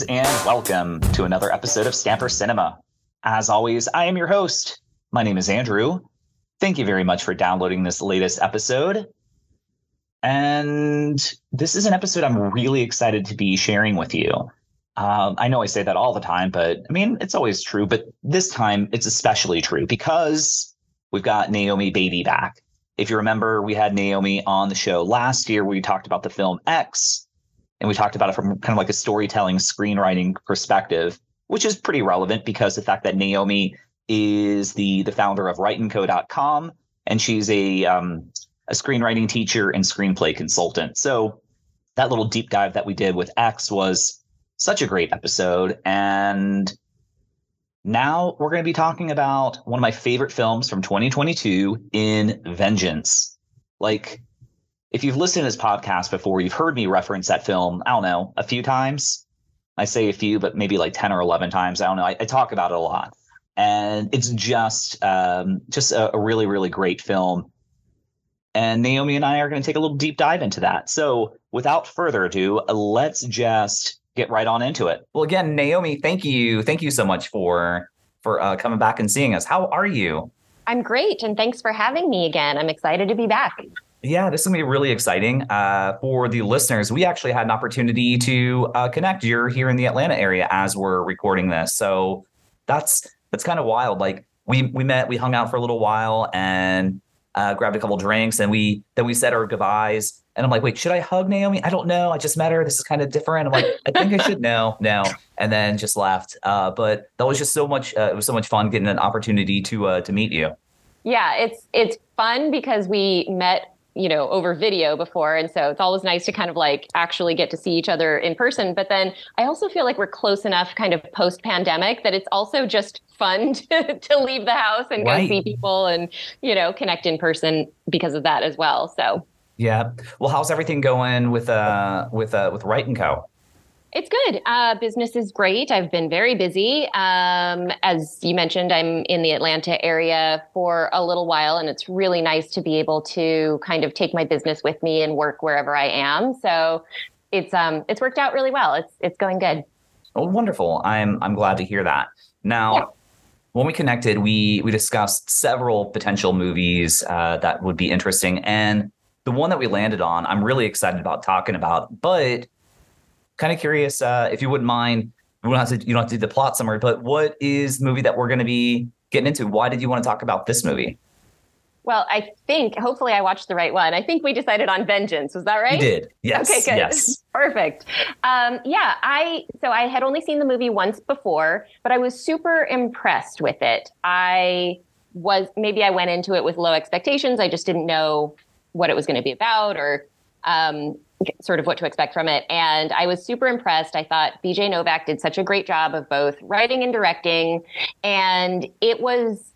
Greetings and welcome to another episode of Stamper Cinema. As always, I am your host. My name is Andrew. Thank you very much for downloading this latest episode. And this is an episode I'm really excited to be sharing with you. Um, I know I say that all the time, but I mean, it's always true. But this time it's especially true because we've got Naomi Beaty back. If you remember, we had Naomi on the show last year. We talked about the film X, and we talked about it from kind of like a storytelling, screenwriting perspective, which is pretty relevant because the fact that Naomi is the the founder of WriteandCo.com, and she's a um, a screenwriting teacher and screenplay consultant. So that little deep dive that we did with X was such a great episode, and now we're going to be talking about one of my favorite films from 2022 in Vengeance. Like, if you've listened to this podcast before, you've heard me reference that film, I don't know, a few times. I say a few, but maybe like 10 or 11 times. I don't know. I, I talk about it a lot. And it's just um, just a, a really, really great film. And Naomi and I are going to take a little deep dive into that. So without further ado, let's just get right on into it. Well, again, Naomi, thank you, thank you so much for for uh, coming back and seeing us. How are you? I'm great, and thanks for having me again. I'm excited to be back. Yeah, this is gonna be really exciting uh, for the listeners. We actually had an opportunity to uh, connect. You're here in the Atlanta area as we're recording this, so that's that's kind of wild. Like we we met, we hung out for a little while, and uh, grabbed a couple drinks, and we then we said our goodbyes and I'm like, wait, should I hug Naomi? I don't know. I just met her. This is kind of different. I'm like, I think I should. No, no. And then just left. Uh, but that was just so much. Uh, it was so much fun getting an opportunity to uh, to meet you. Yeah, it's it's fun because we met you know over video before and so it's always nice to kind of like actually get to see each other in person but then i also feel like we're close enough kind of post pandemic that it's also just fun to, to leave the house and right. go see people and you know connect in person because of that as well so yeah. Well, how's everything going with uh with uh with Write and Co? It's good. Uh, business is great. I've been very busy. Um, as you mentioned, I'm in the Atlanta area for a little while, and it's really nice to be able to kind of take my business with me and work wherever I am. So it's um it's worked out really well. It's it's going good. Oh, wonderful. I'm I'm glad to hear that. Now. Yeah. When we connected, we we discussed several potential movies uh, that would be interesting, and the one that we landed on, I'm really excited about talking about, but kind of curious uh, if you wouldn't mind. You don't have to you don't have to do the plot summary, but what is the movie that we're going to be getting into? Why did you want to talk about this movie? Well, I think hopefully I watched the right one. I think we decided on Vengeance. Was that right? You did. Yes. Okay, good. Yes. Perfect. Um, yeah, I so I had only seen the movie once before, but I was super impressed with it. I was maybe I went into it with low expectations. I just didn't know what it was going to be about or um, sort of what to expect from it. And I was super impressed. I thought BJ Novak did such a great job of both writing and directing, and it was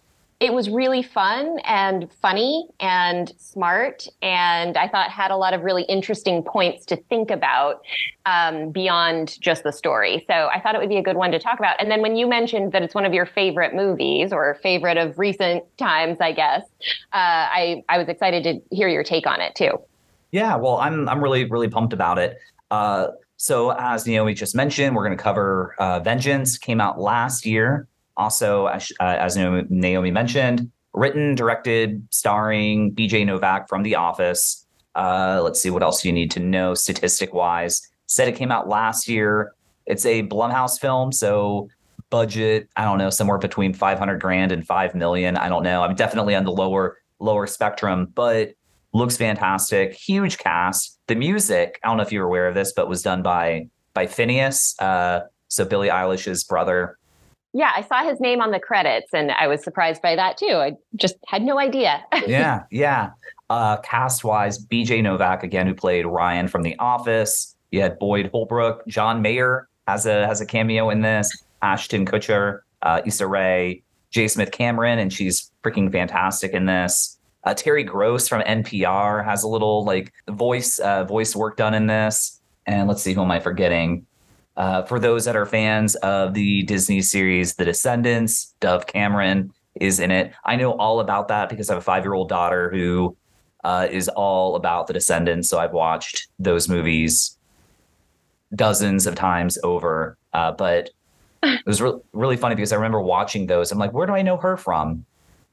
it was really fun and funny and smart. And i thought had a lot of really interesting points to think about um, beyond just the story. So i thought it would be a good one to talk about. And then when you mentioned that it's one of your favorite movies or favorite of recent times i guess uh, I, I was excited to hear your take on it too yeah well i'm, I'm really really pumped about it uh, so as naomi just mentioned we're going to cover uh, vengeance came out last year also, as, uh, as Naomi mentioned, written, directed, starring BJ Novak from The Office. Uh, let's see what else you need to know statistic wise. Said it came out last year. It's a Blumhouse film, so budget I don't know somewhere between 500 grand and 5 million. I don't know. I'm definitely on the lower lower spectrum, but looks fantastic. Huge cast. The music I don't know if you're aware of this, but was done by by Finneas, Uh, so Billie Eilish's brother yeah, I saw his name on the credits and I was surprised by that too. I just had no idea. yeah, yeah. Uh, cast wise, BJ Novak again, who played Ryan from The Office. You had Boyd Holbrook, John Mayer has a has a cameo in this. Ashton Kutcher, uh, Issa Rae, J. Smith Cameron, and she's freaking fantastic in this. Uh, Terry Gross from NPR has a little like voice uh, voice work done in this. And let's see, who am I forgetting? Uh, for those that are fans of the Disney series The Descendants, Dove Cameron is in it. I know all about that because I have a five year old daughter who uh, is all about The Descendants. So I've watched those movies dozens of times over. Uh, but it was re- really funny because I remember watching those. I'm like, where do I know her from?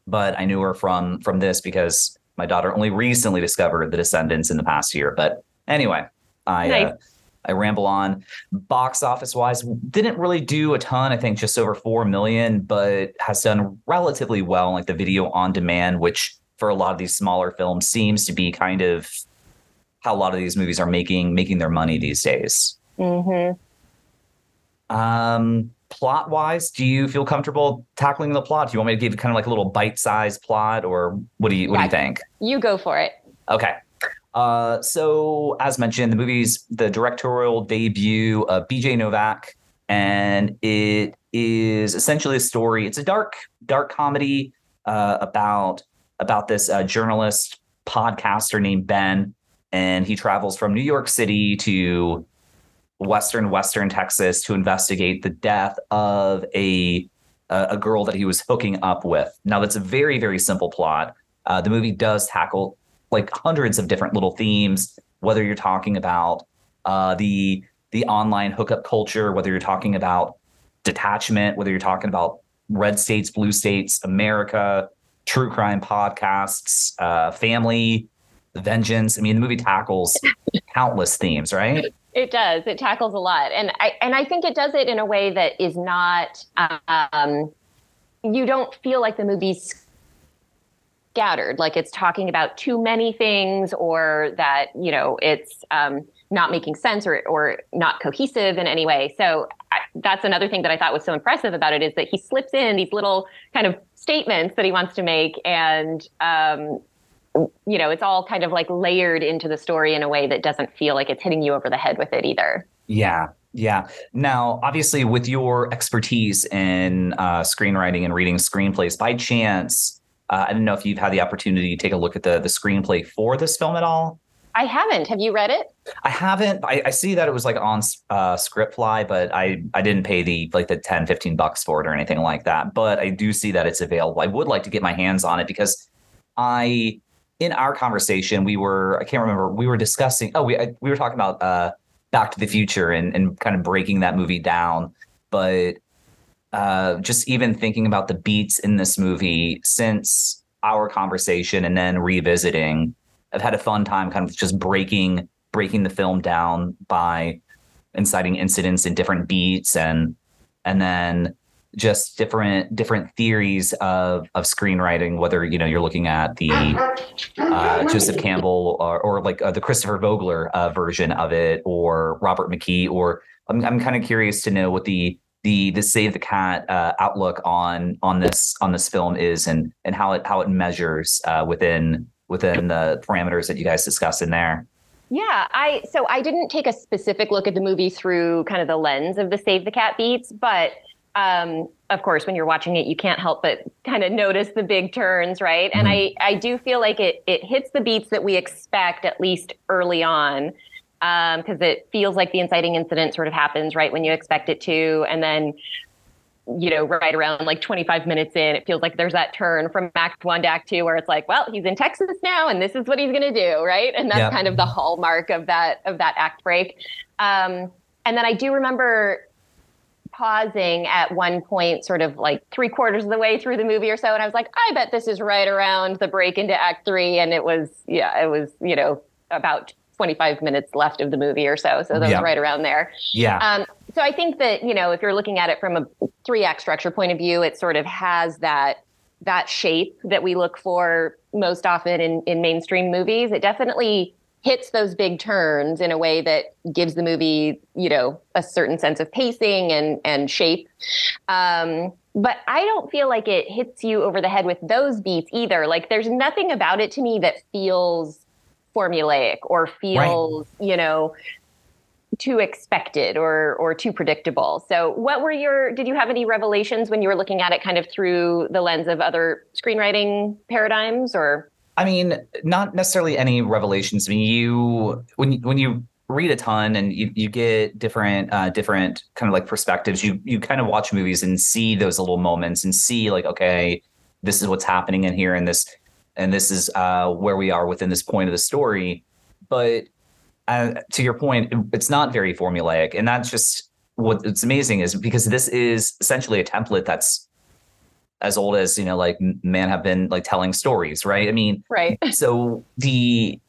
But I knew her from from this because my daughter only recently discovered The Descendants in the past year. But anyway, I uh, nice. uh, I ramble on. Box office wise, didn't really do a ton. I think just over four million, but has done relatively well. Like the video on demand, which for a lot of these smaller films seems to be kind of how a lot of these movies are making making their money these days. Mm-hmm. Um, plot wise, do you feel comfortable tackling the plot? Do you want me to give kind of like a little bite sized plot, or what do you what yeah, do you think? You go for it. Okay. Uh, so as mentioned, the movie's the directorial debut of BJ Novak, and it is essentially a story. It's a dark, dark comedy uh, about about this uh, journalist podcaster named Ben, and he travels from New York City to western western Texas to investigate the death of a a girl that he was hooking up with. Now that's a very very simple plot. Uh, the movie does tackle like hundreds of different little themes. Whether you're talking about uh, the the online hookup culture, whether you're talking about detachment, whether you're talking about red states, blue states, America, true crime podcasts, uh, family, vengeance. I mean, the movie tackles countless themes, right? It does. It tackles a lot, and I and I think it does it in a way that is not. Um, you don't feel like the movie's scattered, like it's talking about too many things, or that you know it's um, not making sense or or not cohesive in any way. So I, that's another thing that I thought was so impressive about it is that he slips in these little kind of statements that he wants to make, and um, you know, it's all kind of like layered into the story in a way that doesn't feel like it's hitting you over the head with it either. Yeah. Yeah. Now, obviously, with your expertise in uh, screenwriting and reading screenplays, by chance, uh, I don't know if you've had the opportunity to take a look at the the screenplay for this film at all. I haven't. Have you read it? I haven't. I, I see that it was like on uh, Scriptfly, but I I didn't pay the like the 10, 15 bucks for it or anything like that. But I do see that it's available. I would like to get my hands on it because I in our conversation, we were I can't remember we were discussing. Oh, we we were talking about uh, Back to the Future and and kind of breaking that movie down, but uh, just even thinking about the beats in this movie since our conversation and then revisiting, I've had a fun time kind of just breaking breaking the film down by inciting incidents in different beats and and then just different different theories of of screenwriting whether you know you're looking at the uh, joseph campbell or, or like uh, the christopher vogler uh, version of it or robert mckee or i'm, I'm kind of curious to know what the the the save the cat uh, outlook on on this on this film is and and how it how it measures uh, within within the parameters that you guys discuss in there. Yeah, I so I didn't take a specific look at the movie through kind of the lens of the Save the Cat beats, but um, of course, when you're watching it, you can't help but kind of notice the big turns, right? Mm-hmm. And I, I do feel like it it hits the beats that we expect at least early on, because um, it feels like the inciting incident sort of happens right when you expect it to, and then you know, right around like 25 minutes in, it feels like there's that turn from Act One to Act Two, where it's like, well, he's in Texas now, and this is what he's going to do, right? And that's yep. kind of the hallmark of that of that act break. Um, and then I do remember pausing at one point, sort of like three quarters of the way through the movie or so. And I was like, I bet this is right around the break into act three. And it was, yeah, it was, you know, about 25 minutes left of the movie or so. So that yeah. was right around there. Yeah. Um, so I think that, you know, if you're looking at it from a three act structure point of view, it sort of has that that shape that we look for most often in, in mainstream movies. It definitely hits those big turns in a way that gives the movie, you know, a certain sense of pacing and and shape. Um, but I don't feel like it hits you over the head with those beats either. Like there's nothing about it to me that feels formulaic or feels, right. you know, too expected or or too predictable. So what were your did you have any revelations when you were looking at it kind of through the lens of other screenwriting paradigms or I mean, not necessarily any revelations. I mean, you when you, when you read a ton and you, you get different uh, different kind of like perspectives, you you kind of watch movies and see those little moments and see like, okay, this is what's happening in here, and this and this is uh, where we are within this point of the story. But uh, to your point, it's not very formulaic, and that's just what's amazing is because this is essentially a template that's as old as you know like man have been like telling stories right? I mean right. so the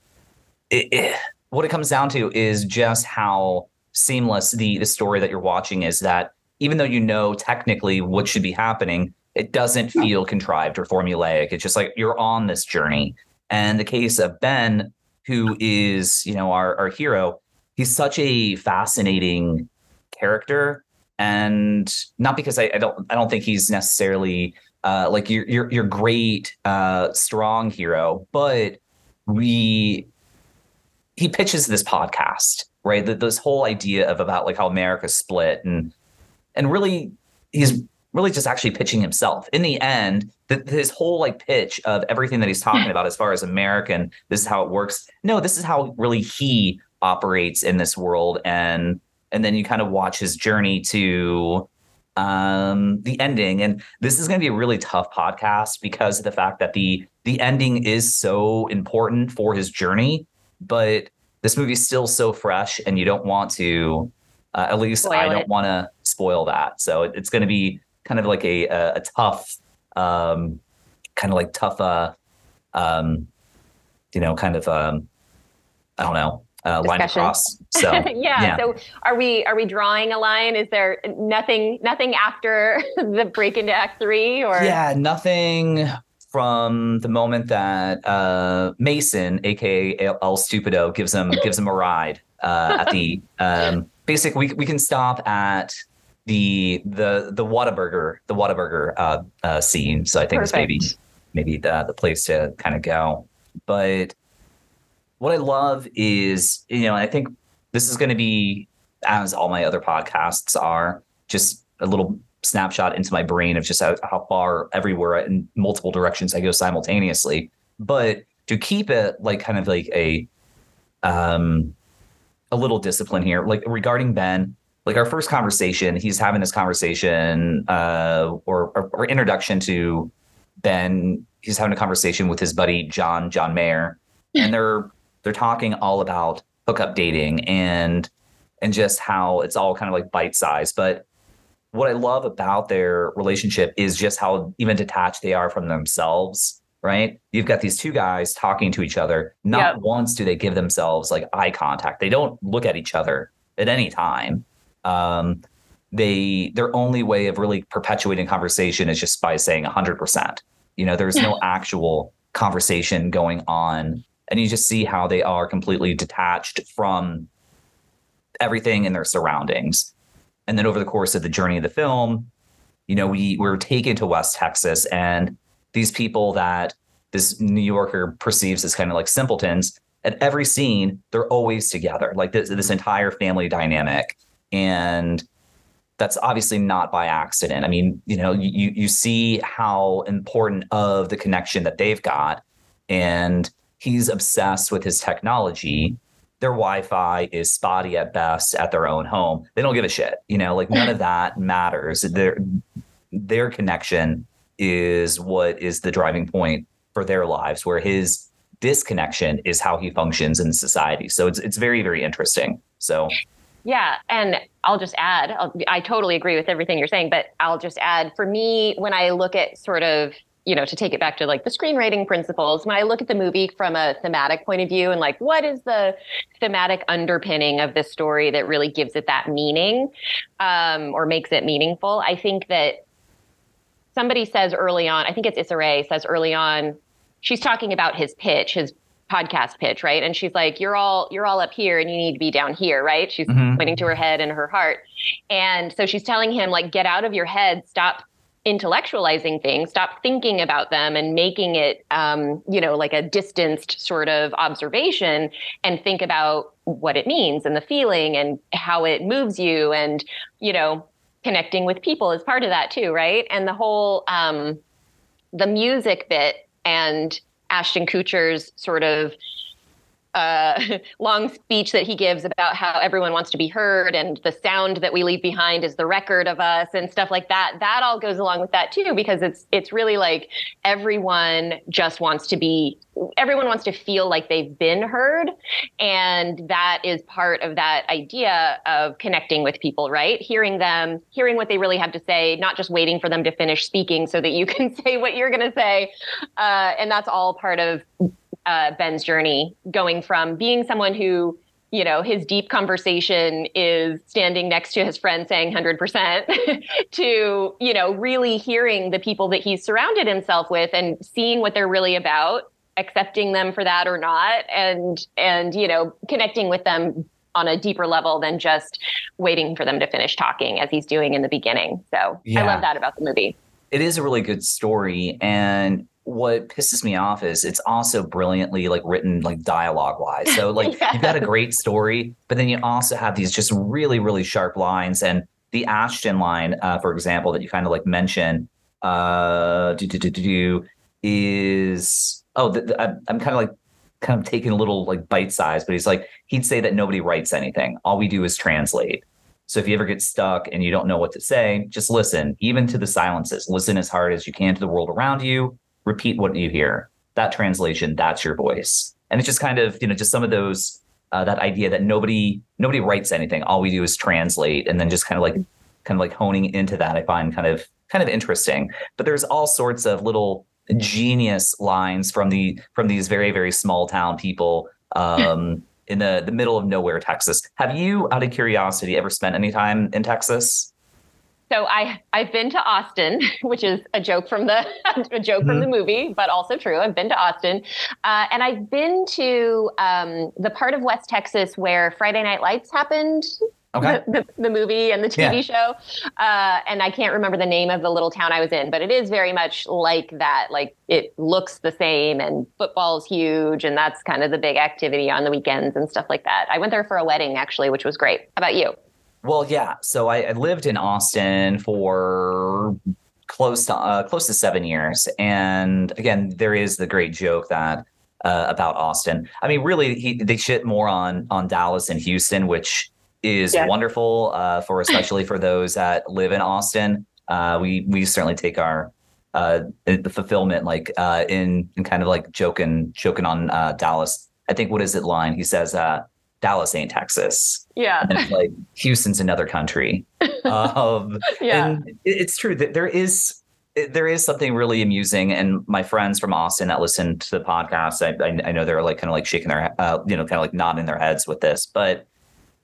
it, it, what it comes down to is just how seamless the the story that you're watching is that even though you know technically what should be happening it doesn't feel contrived or formulaic. It's just like you're on this journey. And the case of ben who is you know our, our hero he's such a fascinating character and not because I, I don't I don't think he's necessarily uh, like your your your great uh, strong hero, but we he pitches this podcast right? The, this whole idea of about like how America split and and really he's really just actually pitching himself. In the end the, his whole like pitch of everything that he's talking about as far as American this is how it works. No this is how really he operates in this world. And and then you kind of watch his journey to um the ending. And this is going to be a really tough podcast because of the fact that the the ending is so important for his journey but this movie's still so fresh and you don't want to uh, at least spoil i don't want to spoil that. So it, it's going to be kind of like a a, a tough um kind of like tough uh um you know kind of um i don't know uh, line across. So yeah, yeah, So are we are we drawing a line? Is there nothing nothing after the break into Act Three or yeah nothing from the moment that uh, Mason, aka El Stupido, gives him gives him a ride uh, at the um, basic. We we can stop at the the the Whataburger the Whataburger uh, uh, scene. So I think Perfect. it's maybe maybe the the place to kind of go. But what I love is, you know, I think this is going to be, as all my other podcasts are, just a little snapshot into my brain of just how, how far everywhere in multiple directions I go simultaneously. But to keep it like kind of like a, um, a little discipline here, like regarding Ben, like our first conversation, he's having this conversation, uh, or, or, or introduction to Ben. He's having a conversation with his buddy John John Mayer, and they're they're talking all about hookup dating and and just how it's all kind of like bite size. But what I love about their relationship is just how even detached they are from themselves. Right. You've got these two guys talking to each other. Not yep. once do they give themselves like eye contact. They don't look at each other at any time. Um, they their only way of really perpetuating conversation is just by saying 100%. You know, there's no actual conversation going on and you just see how they are completely detached from everything in their surroundings. And then over the course of the journey of the film, you know, we were taken to West Texas and these people that this New Yorker perceives as kind of like simpletons at every scene, they're always together, like this, this entire family dynamic. And that's obviously not by accident. I mean, you know, you you see how important of the connection that they've got. And he's obsessed with his technology. Their wi-fi is spotty at best at their own home. They don't give a shit you know like none of that matters. Their their connection is what is the driving point for their lives where his disconnection is how he functions in society. So it's it's very very interesting. So yeah and i'll just add I'll, i totally agree with everything you're saying but i'll just add for me when i look at sort of you know, to take it back to like the screenwriting principles, when I look at the movie from a thematic point of view and like what is the thematic underpinning of this story that really gives it that meaning um, or makes it meaningful, I think that somebody says early on, I think it's Issa Rae says early on, she's talking about his pitch, his podcast pitch, right? And she's like, "You're all you're all up here, and you need to be down here, right?" She's mm-hmm. pointing to her head and her heart, and so she's telling him like, "Get out of your head, stop intellectualizing things stop thinking about them and making it um, you know like a distanced sort of observation and think about what it means and the feeling and how it moves you and you know connecting with people is part of that too right? And the whole um, the music bit and ashton kutcher's sort of uh, long speech that he gives about how everyone wants to be heard and the sound that we leave behind is the record of us and stuff like that. That all goes along with that too, because it's it's really like everyone just wants to be everyone wants to feel like they've been heard. And that is part of that idea of connecting with people right? Hearing them hearing what they really have to say not just waiting for them to finish speaking so that you can say what you're going to say. Uh, and that's all part of uh, ben's journey going from being someone who you know his deep conversation is standing next to his friend saying 100% to you know really hearing the people that he's surrounded himself with and seeing what they're really about accepting them for that or not and and you know connecting with them on a deeper level than just waiting for them to finish talking as he's doing in the beginning so yeah. i love that about the movie it is a really good story and what pisses me off is it's also brilliantly like written like dialogue wise so like yeah. you've got a great story but then you also have these just really really sharp lines and the ashton line uh, for example that you kind of like mention, uh do, do, do, do, is oh, the, the, I'm kind of like kind of taking a little like bite size, but he's like he'd say that nobody writes anything. All we do is translate. So if you ever get stuck and you don't know what to say, just listen, even to the silences. Listen as hard as you can to the world around you. Repeat what you hear. That translation, that's your voice. And it's just kind of, you know, just some of those uh, that idea that nobody nobody writes anything. All we do is translate, and then just kind of like kind of like honing into that. I find kind of kind of interesting. But there's all sorts of little genius lines from the from these very very small town people um, in the the middle of nowhere, Texas. Have you, out of curiosity, ever spent any time in Texas? So I I've been to Austin, which is a joke from the a joke mm-hmm. from the mm-hmm. movie, but also true. I've been to Austin, uh, and I've been to um, the part of West Texas where Friday Night Lights happened okay. the, the, the, movie and the TV yeah. show. Uh, and I can't remember the name of the little town I was in, but it is very much like that. Like it looks the same, and football's huge, and that's kind of the big activity on the weekends and stuff like that. I went there for a wedding actually, which was great. How about you? Well, yeah. So I, I lived in Austin for close to uh, close to seven years, and again, there is the great joke that. Uh, about Austin. I mean, really, he, they shit more on on Dallas and Houston, which is yeah. wonderful uh, for especially for those that live in Austin. Uh, we we certainly take our uh, the fulfillment like uh, in in kind of like joking joking on uh, Dallas. I think what is it line? He says uh, Dallas ain't Texas. Yeah, and like Houston's another country. um, yeah, and it's true that there is there is something really amusing and my friends from austin that listen to the podcast i, I, I know they're like kind of like shaking their uh, you know kind of like nodding their heads with this but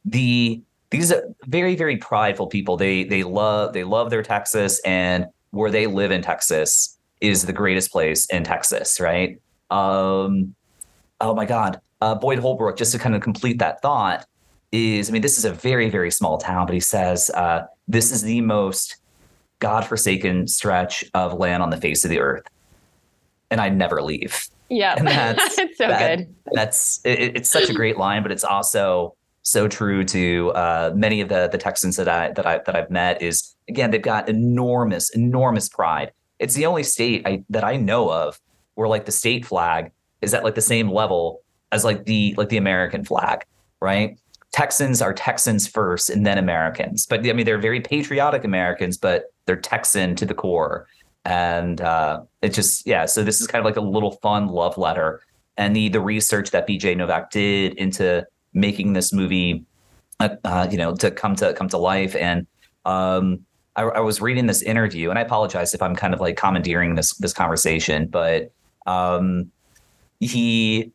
the these are very very prideful people. They they love they love their texas and where they live in texas is the greatest place in texas right? Um oh my god uh, boyd holbrook just to kind of complete that thought is i mean this is a very very small town but he says uh, this is the most godforsaken stretch of land on the face of the earth and i never leave. Yeah. And that's it's so that, good. that's it, it's such a great line but it's also so true to uh, many of the the Texans that I that I that I've met is again they've got enormous enormous pride. It's the only state I, that I know of where like the state flag is at like the same level as like the like the American flag, right? Texans are Texans first and then Americans. But I mean they're very patriotic Americans, but they're Texan to the core. And uh, it just yeah, so this is kind of like a little fun love letter. And the the research that BJ Novak did into making this movie, uh, uh, you know, to come to come to life. And um, I, I, was reading this interview, and I apologize if I'm kind of like commandeering this this conversation, but um, he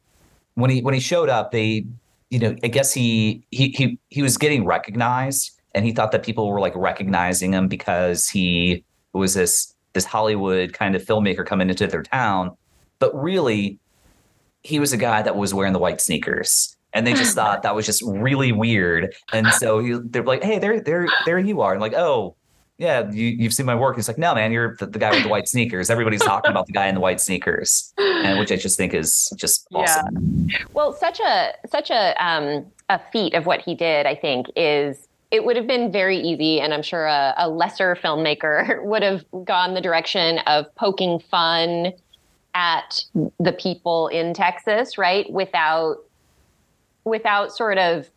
when he when he showed up, they, you know, I guess he he he he was getting recognized, and he thought that people were like recognizing him because he was this this Hollywood kind of filmmaker coming into their town, but really he was a guy that was wearing the white sneakers and they just thought that was just really weird. And so he, they're like, "Hey, there, there, there you are!" And like, "Oh, yeah, you, you've seen my work." He's like, "No, man, you're the, the, guy with the white sneakers. Everybody's talking about the guy in the white sneakers," and which I just think is just awesome. Yeah. Well, such a such a um, a feat of what he did, I think, is it would have been very easy, and I'm sure a, a lesser filmmaker would have gone the direction of poking fun at the people in Texas, right, without without sort of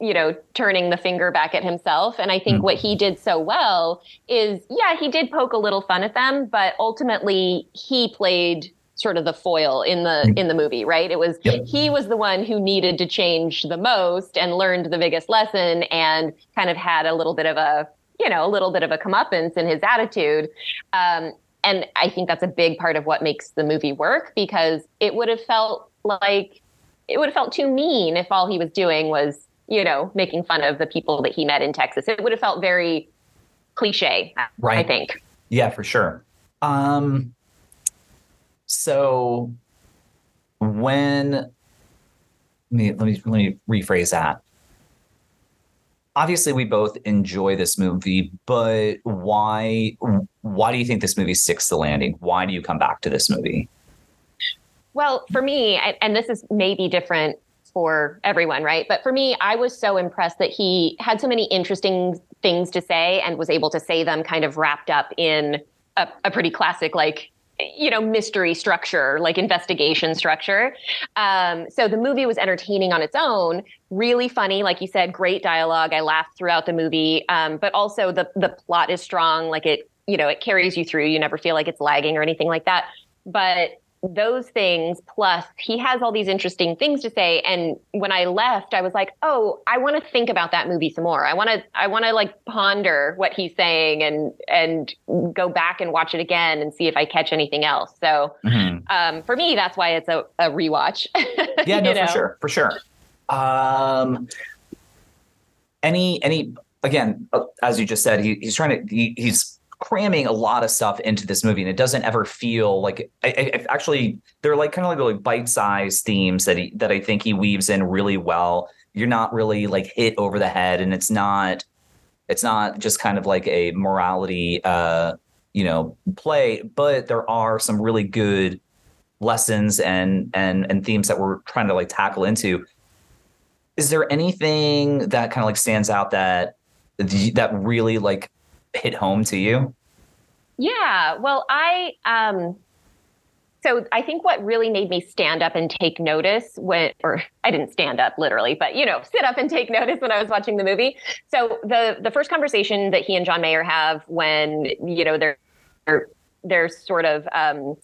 you know turning the finger back at himself and i think mm-hmm. what he did so well is yeah he did poke a little fun at them but ultimately he played sort of the foil in the mm. in the movie right it was yep. he was the one who needed to change the most and learned the biggest lesson and kind of had a little bit of a you know a little bit of a comeuppance in his attitude um, and i think that's a big part of what makes the movie work because it would have felt like it would have felt too mean if all he was doing was you know making fun of the people that he met in texas it would have felt very cliche right i think yeah for sure um so when let me let me let me rephrase that. Obviously, we both enjoy this movie, but why why do you think this movie sticks the landing? Why do you come back to this movie? Well, for me, and this is maybe different for everyone, right? But for me, I was so impressed that he had so many interesting things to say and was able to say them kind of wrapped up in a, a pretty classic, like you know mystery structure like investigation structure. Um, so the movie was entertaining on its own really funny like you said great dialogue. I laughed throughout the movie. Um, but also the the plot is strong like it you know it carries you through. You never feel like it's lagging or anything like that. But those things plus he has all these interesting things to say. And when i left i was like oh i want to think about that movie some more. I want to i want to like ponder what he's saying and and go back and watch it again and see if i catch anything else. So mm-hmm. um, for me that's why it's a, a rewatch. Yeah no know? for sure for sure. Um any any again uh, as you just said he, he's trying to he, he's cramming a lot of stuff into this movie, and it doesn't ever feel like. I, I actually, they're like kind of like, like bite-sized themes that he that I think he weaves in really well. You're not really like hit over the head, and it's not. It's not just kind of like a morality, uh, you know, play, but there are some really good lessons and and and themes that we're trying to like tackle into. Is there anything that kind of like stands out that that really like hit home to you? Yeah. Well, I um so I think what really made me stand up and take notice when or I didn't stand up literally, but you know, sit up and take notice when I was watching the movie. So the the first conversation that he and John Mayer have when, you know, they're they're, they're sort of um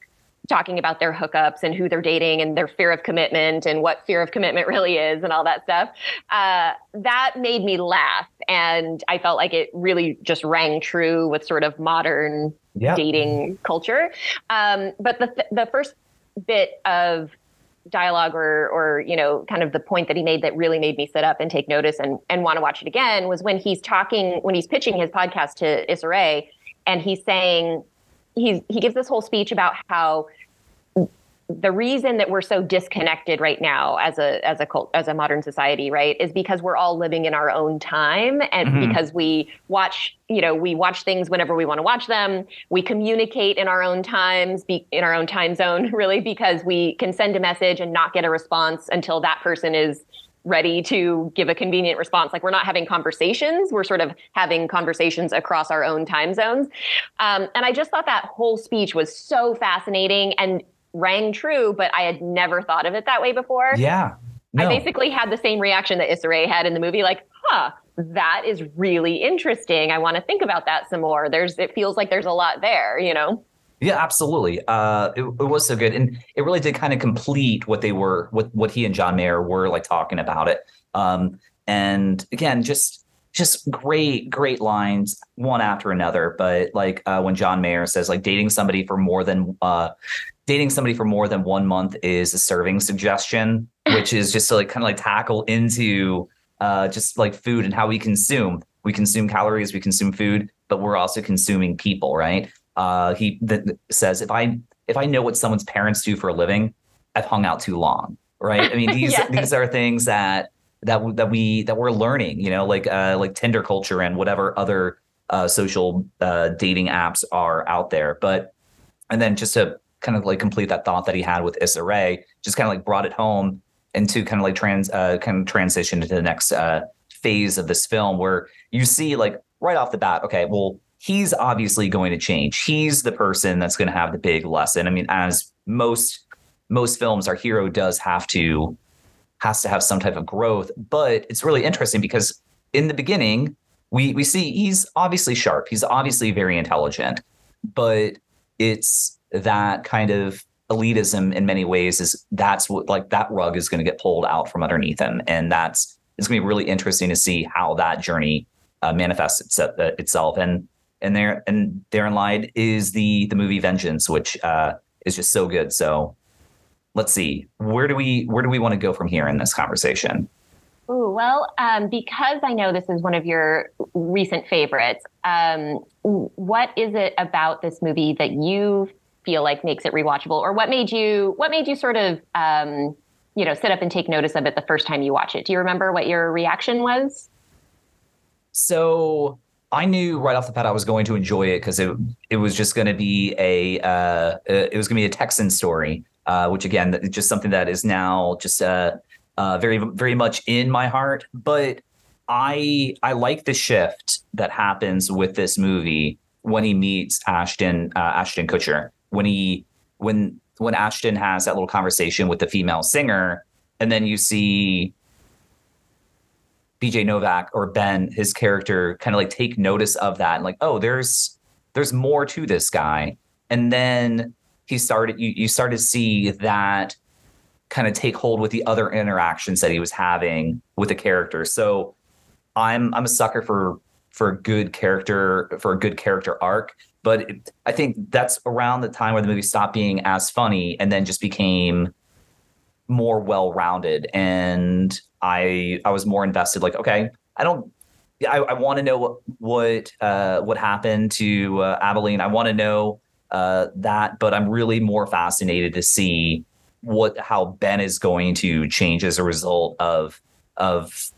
talking about their hookups and who they're dating and their fear of commitment and what fear of commitment really is and all that stuff. Uh, that made me laugh. And I felt like it really just rang true with sort of modern yep. dating culture. Um, but the, th- the first bit of dialogue or or you know kind of the point that he made that really made me sit up and take notice and and want to watch it again was when he's talking when he's pitching his podcast to Issa Rae and he's saying he's he gives this whole speech about how the reason that we're so disconnected right now as a as a cult, as a modern society right is because we're all living in our own time and mm-hmm. because we watch you know we watch things whenever we want to watch them we communicate in our own times be, in our own time zone really because we can send a message and not get a response until that person is ready to give a convenient response. Like we're not having conversations, we're sort of having conversations across our own time zones. Um, and I just thought that whole speech was so fascinating and rang true, but I had never thought of it that way before. Yeah. No. I basically had the same reaction that Issa Rae had in the movie, like, huh, that is really interesting. I want to think about that some more. There's it feels like there's a lot there, you know? Yeah, absolutely. Uh, it, it was so good, and it really did kind of complete what they were, what what he and John Mayer were like talking about it. Um, and again, just just great, great lines, one after another. But like uh, when John Mayer says, like dating somebody for more than uh, dating somebody for more than one month is a serving suggestion, which is just to like kind of like tackle into uh, just like food and how we consume. We consume calories, we consume food, but we're also consuming people, right? Uh, he th- says, if I if I know what someone's parents do for a living, I've hung out too long, right? I mean, these yes. these are things that that that we that we're learning, you know, like uh, like Tinder culture and whatever other uh, social uh, dating apps are out there. But and then just to kind of like complete that thought that he had with Issa Rae, just kind of like brought it home into kind of like trans uh, kind of transition into the next uh, phase of this film where you see like right off the bat, okay, well he's obviously going to change. He's the person that's going to have the big lesson. I mean, as most most films, our hero does have to has to have some type of growth. But it's really interesting because in the beginning, we we see he's obviously sharp. He's obviously very intelligent, but it's that kind of elitism in many ways is that's what like that rug is going to get pulled out from underneath him, and that's it's going to be really interesting to see how that journey uh, manifests itself, itself. And and there and therein lied is the the movie Vengeance, which uh, is just so good. So let's see where do we where do we want to go from here in this conversation Ooh, well, um, because I know this is one of your recent favorites, um, what is it about this movie that you feel like makes it rewatchable, or what made you what made you sort of um, you know sit up and take notice of it the first time you watch it? Do you remember what your reaction was? So I knew right off the bat I was going to enjoy it because it it was just going to be a uh, it was going to be a Texan story uh, which again, just something that is now just uh, uh, very, very much in my heart. But I, I like the shift that happens with this movie when he meets Ashton, uh, Ashton Kutcher. When he, when, when Ashton has that little conversation with the female singer, and then you see BJ Novak or Ben, his character, kind of like take notice of that and like, oh, there's there's more to this guy. And then he started you you started to see that kind of take hold with the other interactions that he was having with the character. So I'm I'm a sucker for for a good character for a good character arc, but it, I think that's around the time where the movie stopped being as funny and then just became more well-rounded and I I was more invested like okay, I don't I, I want to know what what uh, what happened to uh, Abilene. I want to know uh, that, but I'm really more fascinated to see what how Ben is going to change as a result of of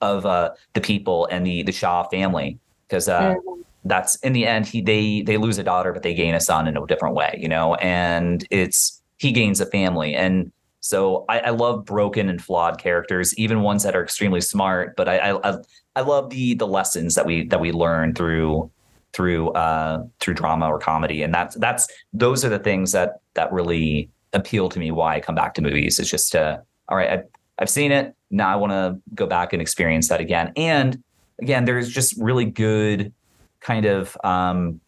of uh, the people and the the Shaw family because uh, mm-hmm. that's in the end he they they lose a daughter but they gain a son in a different way, you know, and it's he gains a family and. So I, I love broken and flawed characters, even ones that are extremely smart. But I, I I love the the lessons that we that we learn through through uh, through drama or comedy, and that's that's those are the things that that really appeal to me. Why I come back to movies is just to all right, I've, I've seen it. Now I want to go back and experience that again. And again, there's just really good kind of um,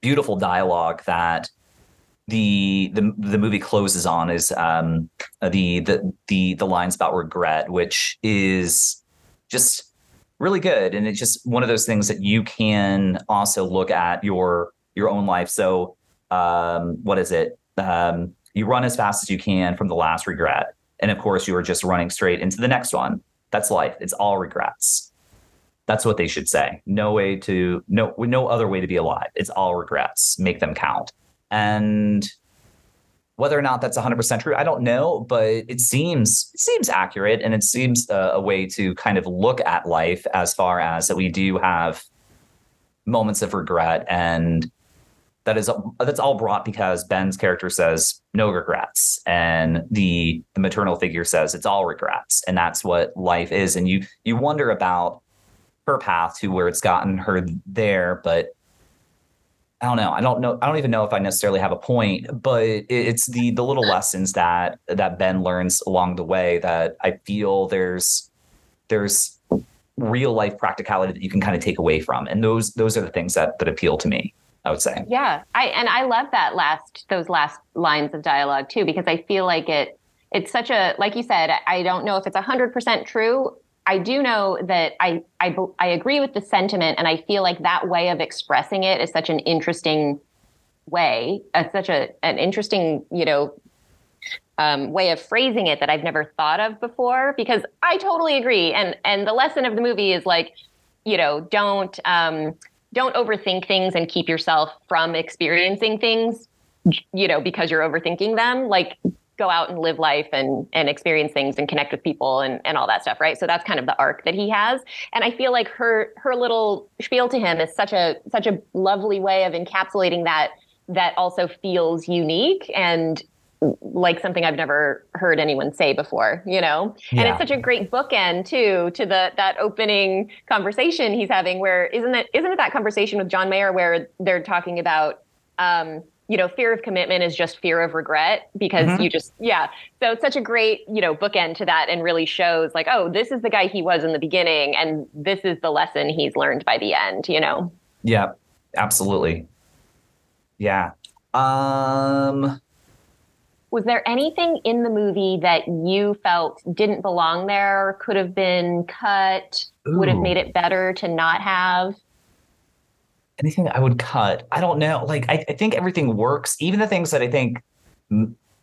beautiful dialogue that the the the movie closes on is um, the the the the lines about regret, which is just really good. And it's just one of those things that you can also look at your your own life. So um, what is it? Um, you run as fast as you can from the last regret. And of course you are just running straight into the next one. That's life. It's all regrets. That's what they should say. No way to no no other way to be alive. It's all regrets. Make them count and whether or not that's 100% true, I don't know, but it seems it seems accurate and it seems a, a way to kind of look at life as far as that we do have moments of regret and that is that's all brought because Ben's character says no regrets. And the the maternal figure says it's all regrets. And that's what life is. And you you wonder about her path to where it's gotten her there but I don't know. I don't know. I don't even know if I necessarily have a point, but it's the the little lessons that that Ben learns along the way that I feel there's there's real life practicality that you can kind of take away from, and those those are the things that that appeal to me. I would say. Yeah, I and I love that last those last lines of dialogue too because I feel like it it's such a like you said. I don't know if it's hundred percent true I do know that I, I I agree with the sentiment, and I feel like that way of expressing it is such an interesting way, uh, such a an interesting you know um, way of phrasing it that I've never thought of before. Because I totally agree, and and the lesson of the movie is like, you know, don't um, don't overthink things and keep yourself from experiencing things, you know, because you're overthinking them. Like go out and live life and and experience things and connect with people and and all that stuff right so that's kind of the arc that he has and i feel like her her little spiel to him is such a such a lovely way of encapsulating that that also feels unique and like something I've never heard anyone say before, you know? Yeah. And it's such a great bookend too to the that opening conversation he's having where isn't it isn't it that conversation with John Mayer where they're talking about um, you know, fear of commitment is just fear of regret because mm-hmm. you just, yeah. So it's such a great, you know, bookend to that and really shows like, oh, this is the guy he was in the beginning and this is the lesson he's learned by the end, you know? Yeah, absolutely. Yeah. Um, was there anything in the movie that you felt didn't belong there, could have been cut, Ooh. would have made it better to not have? Anything I would cut. I don't know. Like I, I think everything works. Even the things that I think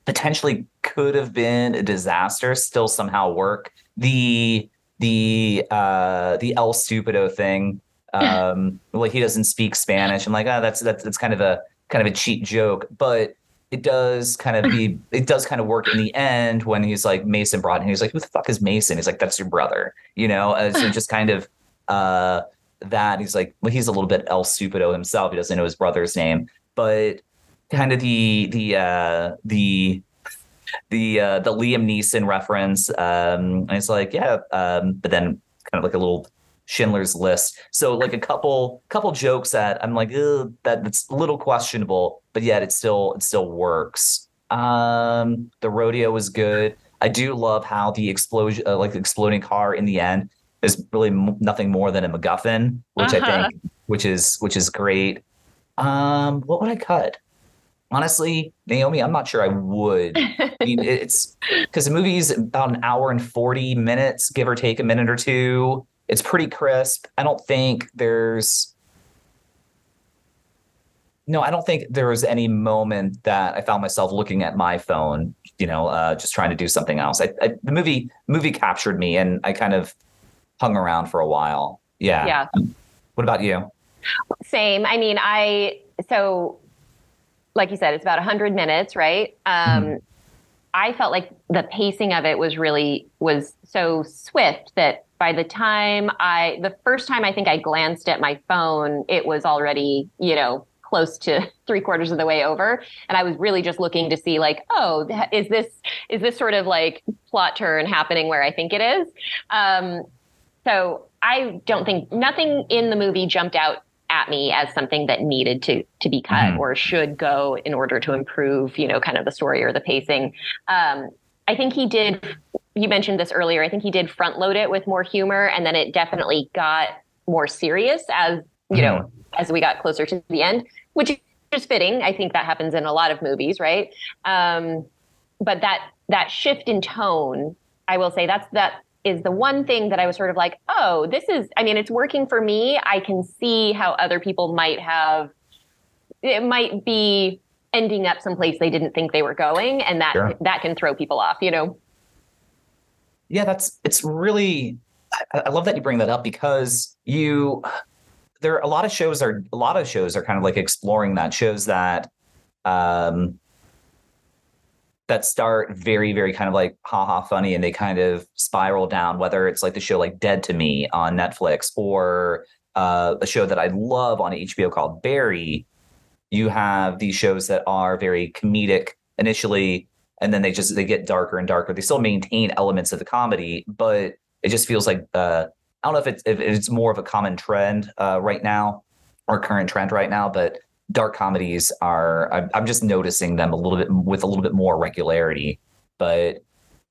potentially could have been a disaster still somehow work. The the uh the El Stupido thing. Um like he doesn't speak Spanish. I'm like, oh that's that's that's kind of a kind of a cheap joke. But it does kind of be it does kind of work in the end when he's like Mason brought and he's like, who the fuck is Mason? He's like, that's your brother, you know? Uh, so just kind of uh that. He's like, well, he's a little bit El Stupido himself. He doesn't know his brother's name, but kind of the the uh, the the uh, the Liam Neeson reference. Um, and it's like, yeah, um, but then kind of like a little Schindler's List. So like a couple couple jokes that I'm like, that that's a little questionable, but yet it still it still works. Um, the rodeo was good. I do love how the explosion, uh, like the exploding car in the end, is really m- nothing more than a MacGuffin, which uh-huh. I think, which is which is great. Um, what would I cut? Honestly, Naomi, I'm not sure I would. I mean, it's because the movie's about an hour and 40 minutes, give or take a minute or two. It's pretty crisp. I don't think there's no, I don't think there was any moment that I found myself looking at my phone, you know, uh, just trying to do something else. I, I, the movie movie captured me, and I kind of hung around for a while. Yeah. Yeah. What about you? Same. I mean, I so like you said, it's about 100 minutes, right? Um, mm-hmm. I felt like the pacing of it was really was so swift that by the time I the first time I think I glanced at my phone, it was already, you know, close to three quarters of the way over and i was really just looking to see like oh is this is this sort of like plot turn happening where i think it is um, so I don't think nothing in the movie jumped out at me as something that needed to to be cut mm-hmm. or should go in order to improve, you know, kind of the story or the pacing. Um, I think he did. You mentioned this earlier. I think he did front load it with more humor, and then it definitely got more serious as you mm-hmm. know as we got closer to the end, which is fitting. I think that happens in a lot of movies, right? Um, but that that shift in tone, I will say that's that is the one thing that I was sort of like, oh, this is, I mean, it's working for me. I can see how other people might have, it might be ending up someplace they didn't think they were going. And that, sure. that can throw people off, you know? Yeah, that's, it's really, I, I love that you bring that up because you, there are a lot of shows are, a lot of shows are kind of like exploring that shows that, um, that start very, very kind of like haha funny and they kind of spiral down, whether it's like the show like Dead to Me on Netflix or uh, a show that I love on HBO called Barry. You have these shows that are very comedic initially, and then they just they get darker and darker. They still maintain elements of the comedy, but it just feels like uh, I don't know if it's if it's more of a common trend uh, right now or current trend right now, but dark comedies are I'm, just noticing them a little bit with a little bit more regularity but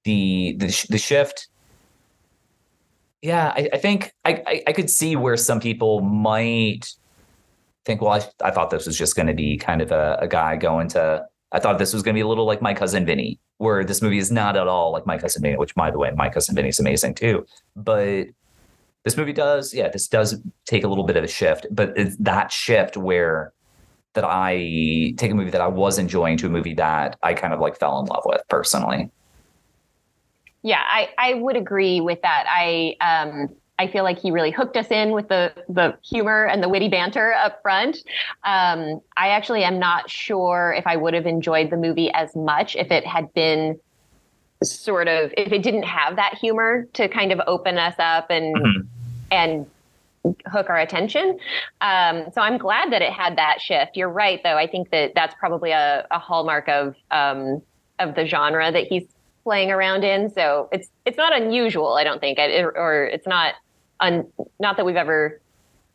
the the, the shift yeah I, I think I, I, I could see where some people might think well I, I thought this was just going to be kind of a, a guy going to I thought this was going to be a little like my cousin Vinny where this movie is not at all like my cousin Vinny which by the way my cousin Vinny is amazing too. But this movie does yeah this does take a little bit of a shift but it's that shift where that I take a movie that I was enjoying to a movie that I kind of like fell in love with personally. Yeah, I, I would agree with that. I um I feel like he really hooked us in with the the humor and the witty banter up front. Um, I actually am not sure if I would have enjoyed the movie as much if it had been sort of if it didn't have that humor to kind of open us up and mm-hmm. and hook our attention. Um, so I'm glad that it had that shift. You're right, though. I think that that's probably a, a hallmark of um, of the genre that he's playing around in. So it's it's not unusual, I don't think, it, or it's not un, not that we've ever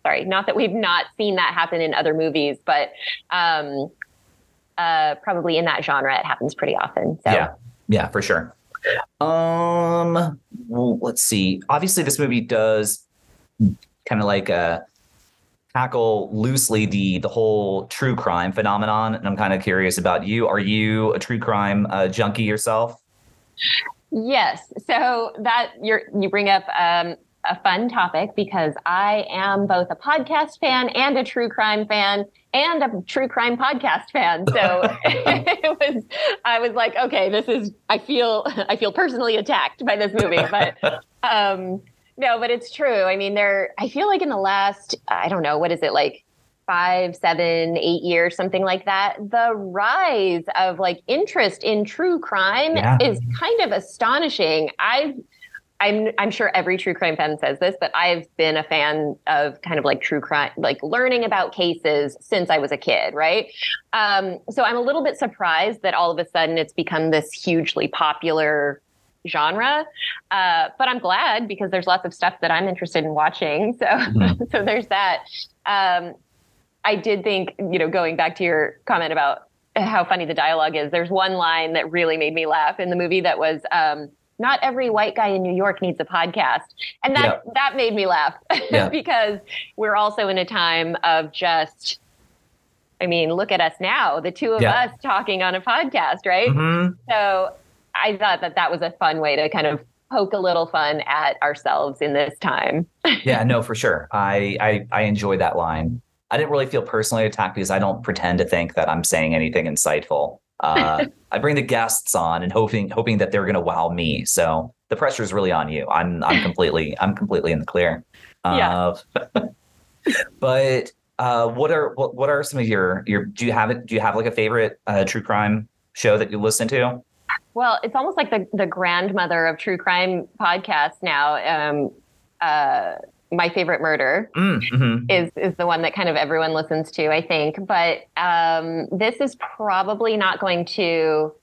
sorry, not that we've not seen that happen in other movies, but um, uh, probably in that genre, it happens pretty often. So Yeah, yeah, for sure. Um, well, let's see. Obviously, this movie does kind of like uh tackle loosely the the whole true crime phenomenon, and I'm kind of curious about you. Are you a true crime uh, junkie yourself? Yes. So that you're you bring up um, a fun topic because I am both a podcast fan and a true crime fan and a true crime podcast fan. So it was I was like, okay, this is I feel I feel personally attacked by this movie, but um no, but it's true. I mean, there I feel like in the last I don't know, what is it like five, seven, eight years, something like that, the rise of like interest in true crime Yeah. is kind of astonishing. I've I'm I'm sure every true crime fan says this, but I've been a fan of kind of like true crime, like learning about cases since I was a kid, right? Um, so I'm a little bit surprised that all of a sudden it's become this hugely popular genre. Uh, but I'm glad because there's lots of stuff that I'm interested in watching. So Mhm. so there's that. Um, I did think, you know, going back to your comment about how funny the dialogue is, there's one line that really made me laugh in the movie that was, um, not every white guy in New York needs a podcast. And that, that made me laugh Yeah. because we're also in a time of just, I mean, look at us now, the two of Yeah. us talking on a podcast, right? Mhm. So I thought that that was a fun way to kind of poke a little fun at ourselves in this time. Yeah, no, for sure. I, I I enjoy that line. I didn't really feel personally attacked because I don't pretend to think that I'm saying anything insightful. Uh, I bring the guests on and hoping hoping that they're going to wow me. So the pressure is really on you. I'm I'm completely I'm completely in the clear. Yeah. Uh, but uh, what are what, what are some of your your do you have it do you have like a favorite uh, true crime show that you listen to? Well, it's almost like the the grandmother of true crime podcasts now. Um, uh, my favorite murder Mm, mhm. is is the one that kind of everyone listens to, I think. But um, this is probably not going to.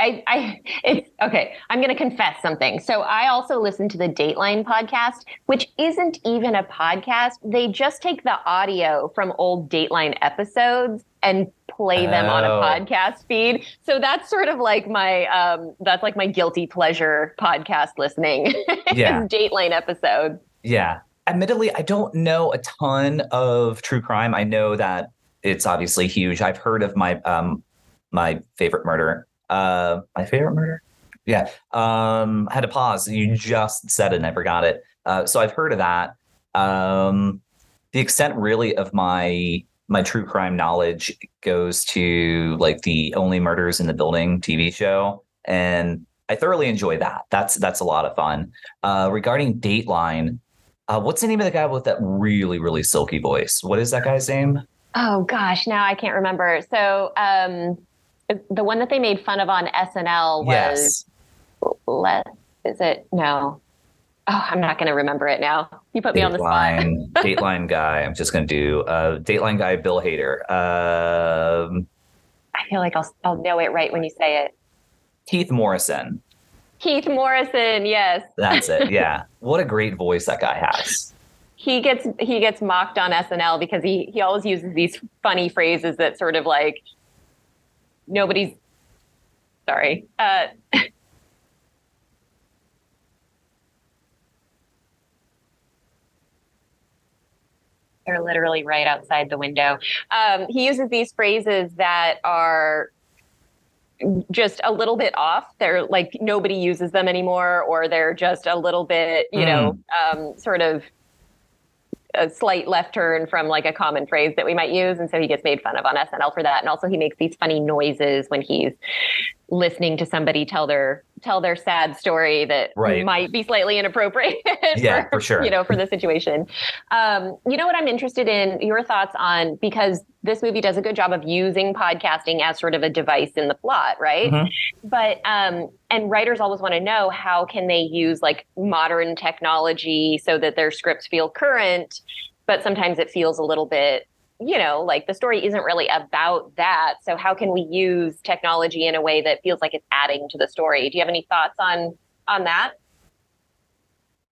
I, I, it's okay. I'm going to confess something. So I also listen to the Dateline podcast, which isn't even a podcast. They just take the audio from old Dateline episodes and play them on a Oh. podcast feed. So that's sort of like my, um, that's like my guilty pleasure podcast listening. Yeah. Dateline episode. Yeah. Admittedly, I don't know a ton of true crime. I know that it's obviously huge. I've heard of my um my favorite murder. Uh my favorite murder? Yeah. Um I had to pause. You just said it and I forgot it. Uh so I've heard of that. Um the extent really of my my true crime knowledge goes to like the Only Murders in the Building TV show. And I thoroughly enjoy that. That's that's a lot of fun. Uh, regarding Dateline, uh, what's the name of the guy with that really really silky voice? What is that guy's name? Oh gosh, now I can't remember. So um, the one that they made fun of on SNL was Yes, let is it no? Oh, I'm not going to remember it now. You put me on the spot. Dateline. Dateline guy. I'm just gonna do uh, Dateline guy. Bill Hader. Um, I feel like I'll I'll know it right when you say it. Keith Morrison. Keith Morrison, yes. That's it. Yeah. what a great voice that guy has. He gets he gets mocked on SNL because he he always uses these funny phrases that sort of like nobody's sorry. Uh They're literally right outside the window. Um, he uses these phrases that are just a little bit off. They're like nobody uses them anymore, or they're just a little bit, you know, um, sort of a slight left turn from like a common phrase that we might use. And so he gets made fun of on SNL for that. And also he makes these funny noises when he's listening to somebody tell their tell their sad story that Right. might be slightly inappropriate Yeah, for sure. you know for the situation um, you know what i'm interested in your thoughts on because this movie does a good job of using podcasting as sort of a device in the plot right Mhm. but um, and writers always want to know how can they use like modern technology so that their scripts feel current but sometimes it feels a little bit you know like the story isn't really about that so how can we use technology in a way that feels like it's adding to the story do you have any thoughts on on that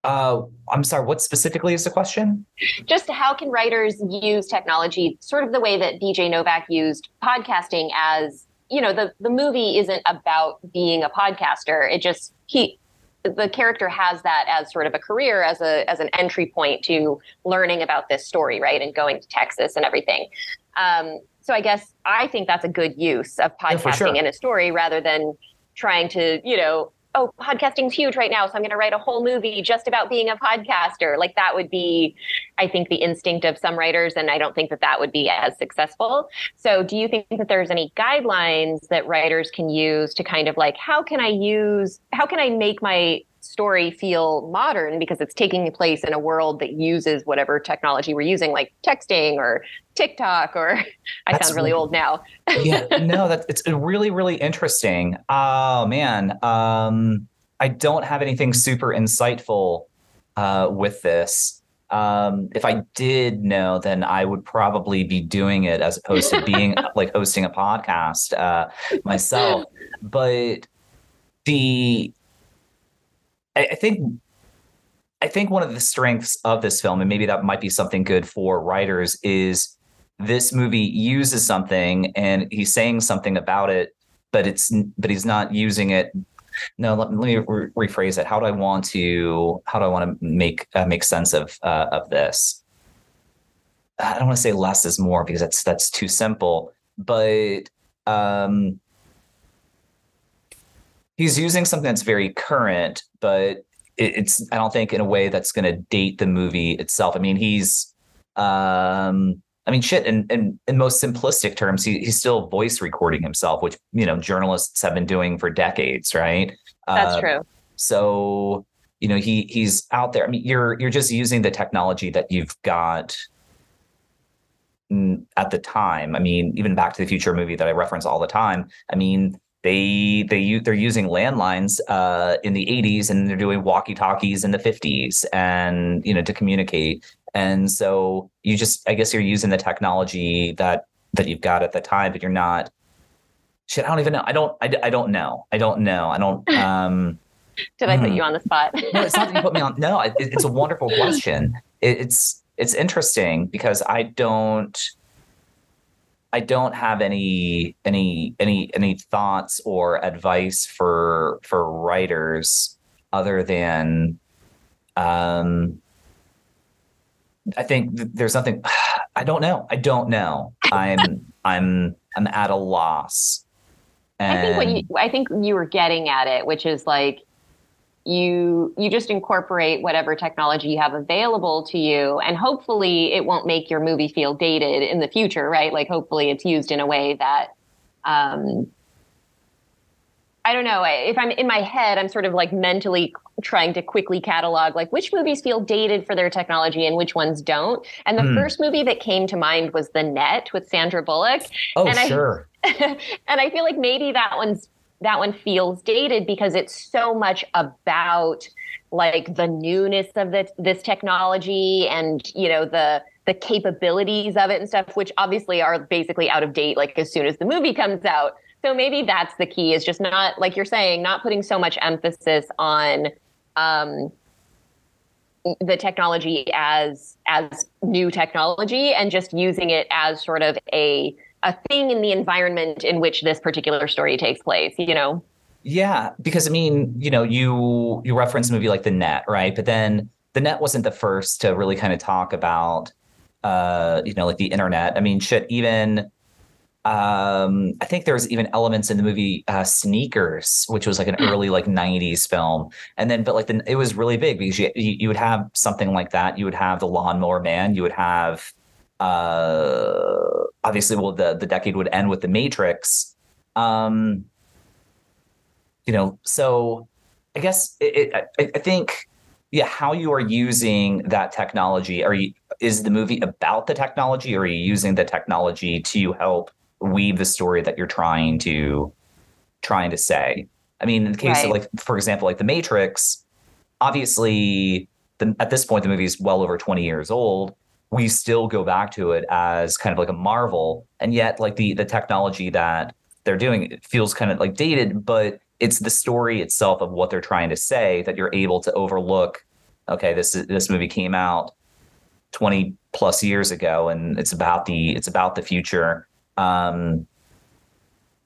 Uh, I'm sorry. What specifically is the question? Just how can writers use technology, sort of the way that BJ Novak used podcasting as you know the the movie isn't about being a podcaster. It just he the character has that as sort of a career as a as an entry point to learning about this story, right, and going to Texas and everything. Um, so I guess I think that's a good use of podcasting yeah, sure. in a story rather than trying to you know oh, podcasting's huge right now, so I'm going to write a whole movie just about being a podcaster. Like that would be, I think, the instinct of some writers, and I don't think that that would be as successful. So, do you think that there's any guidelines that writers can use to kind of like, how can I use, how can I make my story feel modern because it's taking place in a world that uses whatever technology we're using, like texting or TikTok, or I that's sound really, old now. yeah, no, that's it's really, really interesting. Oh man. Um, I don't have anything super insightful uh, with this. Um, if I did know, then I would probably be doing it as opposed to being like hosting a podcast uh, myself. But the I, I think I think one of the strengths of this film, and maybe that might be something good for writers, is this movie uses something and he's saying something about it, but it's but he's not using it. No, let, let me re- rephrase it. How do I want to? How do I want to make uh, make sense of uh, of this? I don't want to say less is more because that's that's too simple. But um, he's using something that's very current, but it's I don't think in a way that's going to date the movie itself. I mean, he's um I mean, shit. In in, in most simplistic terms, he, he's still voice recording himself, which you know journalists have been doing for decades, right? That's uh, true. So you know he he's out there. I mean, you're you're just using the technology that you've got at the time. I mean, even Back to the Future movie that I reference all the time. I mean, they they they're using landlines uh, in the 80s and they're doing walkie talkies in the 50s and you know to communicate and so you just i guess you're using the technology that that you've got at the time but you're not shit i don't even know. I don't i, I don't know. I don't know. I don't um did i put you on the spot? No it's not that you put me on no it, it's a wonderful question. It, it's it's interesting because i don't I don't have any any any any thoughts or advice for for writers other than um I think there's nothing I don't know. I don't know. I'm I'm I'm at a loss. And I think what you I think you were getting at it, which is like you you just incorporate whatever technology you have available to you and hopefully it won't make your movie feel dated in the future right like hopefully it's used in a way that um I don't know. If I'm in my head, I'm sort of like mentally trying to quickly catalog like which movies feel dated for their technology and which ones don't. And the mm. first movie that came to mind was The Net with Sandra Bullock. Oh, and sure. I, and I feel like maybe that one's that one feels dated because it's so much about like the newness of the, this technology and you know the the capabilities of it and stuff which obviously are basically out of date like as soon as the movie comes out so maybe that's the key is just not like you're saying not putting so much emphasis on um, the technology as as new technology and just using it as sort of a a thing in the environment in which this particular story takes place you know? Yeah because i mean you know you you reference a movie like the net right? But then the net wasn't the first to really kind of talk about uh you know like the internet. I mean shit even um, I think there was even elements in the movie uh, Sneakers, which was like an early like '90s film, and then but like the, it was really big because you, you would have something like that. You would have the Lawnmower Man. You would have uh, obviously, well, the the decade would end with the Matrix. Um, you know, so I guess it, it, I, I think, yeah, how you are using that technology. Are you is the movie about the technology, or are you using the technology to help weave the story that you're trying to trying to say? I mean, in the case right. of like, for example, like the Matrix, obviously, the, at this point, the movie is well over 20 years old we still go back to it as kind of like a marvel and yet like the the technology that they're doing it feels kind of like dated but it's the story itself of what they're trying to say that you're able to overlook okay, this this movie came out 20 plus years ago and it's about the it's about the future. Um,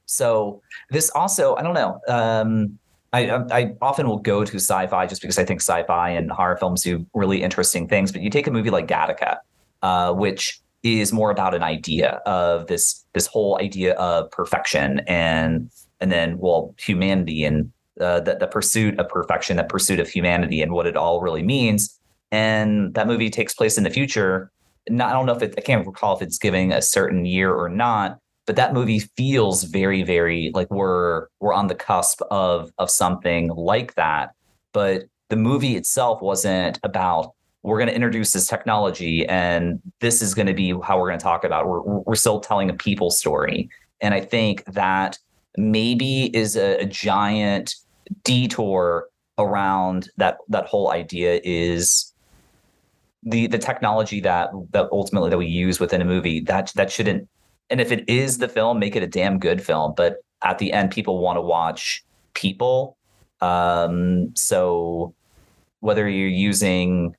so this also, I don't know. Um, I, I often will go to sci-fi just because I think sci-fi and horror films do really interesting things. But you take a movie like Gattaca, uh, which is more about an idea of this this whole idea of perfection and and then well humanity and uh, the, the pursuit of perfection, the pursuit of humanity, and what it all really means. And that movie takes place in the future. Not, I don't know if it, I can't recall if it's giving a certain year or not, but that movie feels very, very like we're we're on the cusp of of something like that. But the movie itself wasn't about we're going to introduce this technology and this is going to be how we're going to talk about it. We're, we're still telling a people story. And I think that maybe is a, a giant detour around that that whole idea is the the technology that that ultimately that we use within a movie that that shouldn't and if it is the film make it a damn good film. But at the end people want to watch people. Um so whether you're using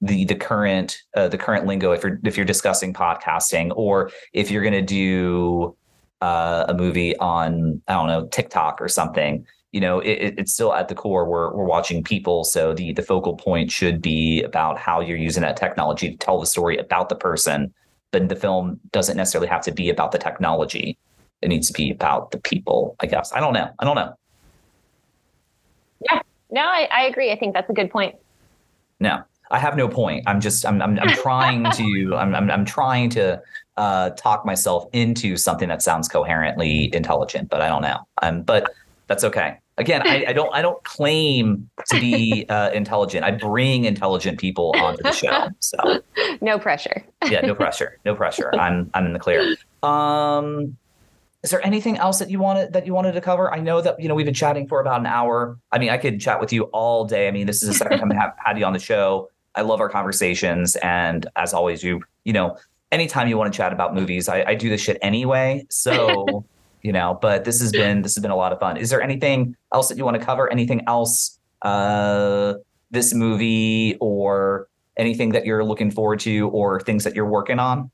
the the current uh, the current lingo if you're if you're discussing podcasting or if you're going to do uh, a movie on I don't know TikTok or something you know, it, it's still at the core we're we're watching people. So the the focal point should be about how you're using that technology to tell the story about the person. But the film doesn't necessarily have to be about the technology. It needs to be about the people, I guess. I don't know. I don't know. Yeah. No, I, I agree. I think that's a good point. No, I have no point. I'm just I'm I'm, I'm trying to I'm, I'm I'm trying to uh, talk myself into something that sounds coherently intelligent, but I don't know. Um, but that's okay. Again, I, I don't I don't claim to be uh, intelligent. I bring intelligent people onto the show. So no pressure. yeah, no pressure. No pressure. I'm I'm in the clear. Um is there anything else that you wanted that you wanted to cover? I know that you know we've been chatting for about an hour. I mean, I could chat with you all day. I mean, this is the second time I have had you on the show. I love our conversations, and as always, you you know, anytime you want to chat about movies, I, I do this shit anyway. So you know but this has been this has been a lot of fun. Is there anything else that you want to cover? Anything else uh this movie or anything that you're looking forward to or things that you're working on?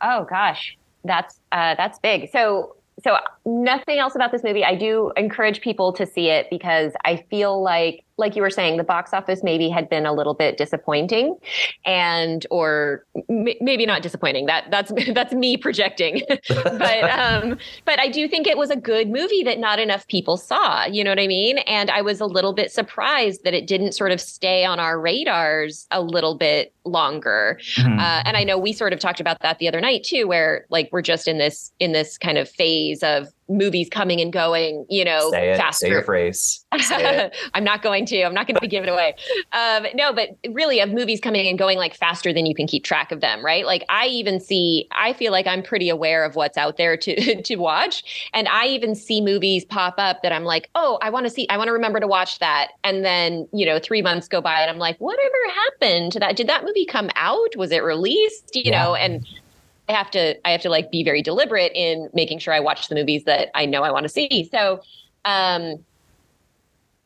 Oh gosh. That's uh that's big. So so nothing else about this movie. I do encourage people to see it because i feel like like you were saying, the box office maybe had been a little bit disappointing, and or m- maybe not disappointing. That that's that's me projecting, but um, but I do think it was a good movie that not enough people saw. You know what I mean? And I was a little bit surprised that it didn't sort of stay on our radars a little bit longer. Mm-hmm. Uh, and I know we sort of talked about that the other night too, where like we're just in this in this kind of phase of movies coming and going, you know, say it, faster. Say your phrase. Say I'm not going to. I'm not going to give it away. Um, no, but really, of movies coming and going like faster than you can keep track of them, right? Like I even see. I feel like I'm pretty aware of what's out there to to watch, and I even see movies pop up that I'm like, oh, I want to see. I want to remember to watch that, and then you know, three months go by, and I'm like, whatever happened to that? Did that movie come out? Was it released? You yeah. know, and I have to I have to like be very deliberate in making sure I watch the movies that I know I want to see. So um